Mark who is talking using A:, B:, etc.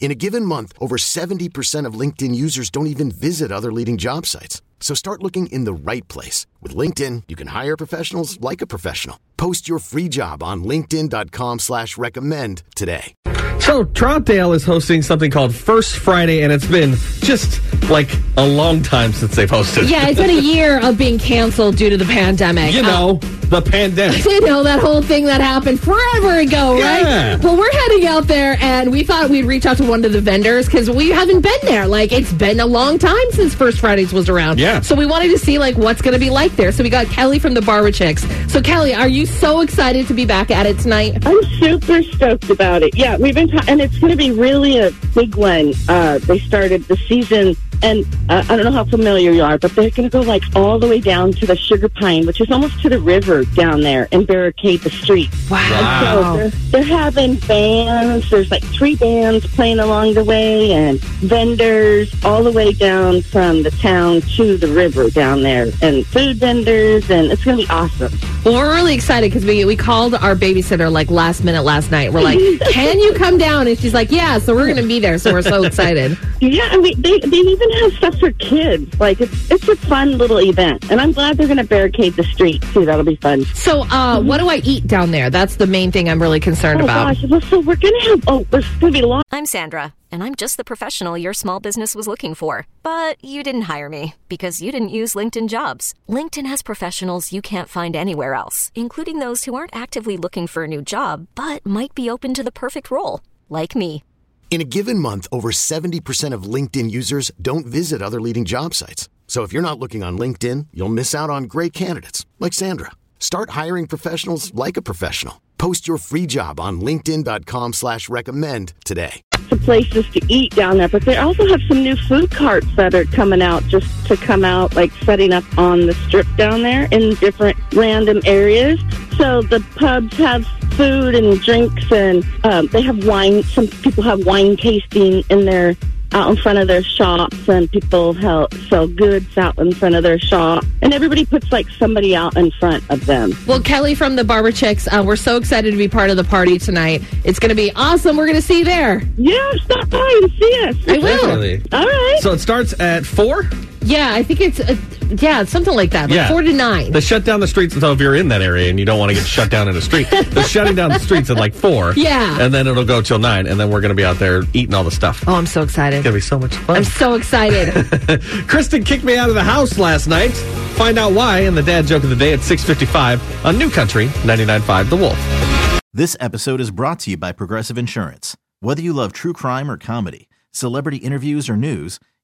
A: In a given month, over 70% of LinkedIn users don't even visit other leading job sites. So start looking in the right place. With LinkedIn, you can hire professionals like a professional. Post your free job on linkedin.com slash recommend today.
B: So Troutdale is hosting something called First Friday, and it's been just like a long time since they've hosted.
C: Yeah, it's been a year of being canceled due to the pandemic.
B: You know, um, the pandemic.
C: You know, that whole thing that happened forever ago, right?
B: Yeah.
C: Well, we're heading out there, and we thought we'd reach out to one of the vendors because we haven't been there. Like, it's been a long time since First Fridays was around.
B: Yeah.
C: So we wanted to see, like, what's going to be like there. So we got Kelly from the Barber Chicks. So, Kelly, are you so excited to be back at it tonight?
D: I'm super stoked about it. Yeah, we've been, ta- and it's going to be really a big one. Uh, they started the season, and uh, I don't know how familiar you are, but they're going to go like all the way down to the Sugar Pine, which is almost to the river down there, and barricade the street.
C: Wow.
D: So they're, they're having bands. There's like three bands playing along the way, and vendors all the way down from the town to the river down there, and food vendors, and it's going to be awesome.
C: Well, we're really excited because we, we called our babysitter like last minute last night. We're like, can you come down? And she's like, yeah. So we're going to be there. So we're so excited.
D: Yeah, I mean, they, they even have stuff for kids. Like, it's, it's a fun little event. And I'm glad they're going to barricade the street, too. That'll be fun.
C: So, uh, what do I eat down there? That's the main thing I'm really concerned
D: Oh,
C: about.
D: gosh. Well, so we're going to have, oh, there's going to be lots.
E: I'm Sandra, and I'm just the professional your small business was looking for. But you didn't hire me because you didn't use LinkedIn jobs. LinkedIn has professionals you can't find anywhere else, including those who aren't actively looking for a new job but might be open to the perfect role, like me.
A: In a given month, over 70% of LinkedIn users don't visit other leading job sites. So if you're not looking on LinkedIn, you'll miss out on great candidates like Sandra. Start hiring professionals like a professional. Post your free job on linkedin.com slash recommend today.
D: of places to eat down there, but they also have some new food carts that are coming out just to come out, like setting up on the strip down there in different random areas. So the pubs have food and drinks, and um, they have wine. Some people have wine tasting in their out in front of their shops, and people help sell goods out in front of their shop, and everybody puts like somebody out in front of them.
C: Well, Kelly from the Barber Chicks, uh, we're so excited to be part of the party tonight. It's going to be awesome. We're going to see you there.
D: Yeah, stop by and see us.
C: I will.
B: Definitely.
D: All right.
B: So it starts at four.
C: Yeah, I think it's, uh, yeah, something like that, like
B: Yeah.
C: four to nine.
B: They shut down the streets. So if you're in that area and you don't want to get shut down in a street, they're shutting down the streets at like four.
C: Yeah.
B: And then it'll go till nine, and then we're going to be out there eating all the stuff.
C: oh, I'm so excited.
B: It's going to be so much fun.
C: I'm so excited.
B: Kristen kicked me out of the house last night. Find out why in the dad joke of the day at 6:55 on New Country 99.5 The Wolf.
F: This episode is brought to you by Progressive Insurance. Whether you love true crime or comedy, celebrity interviews or news,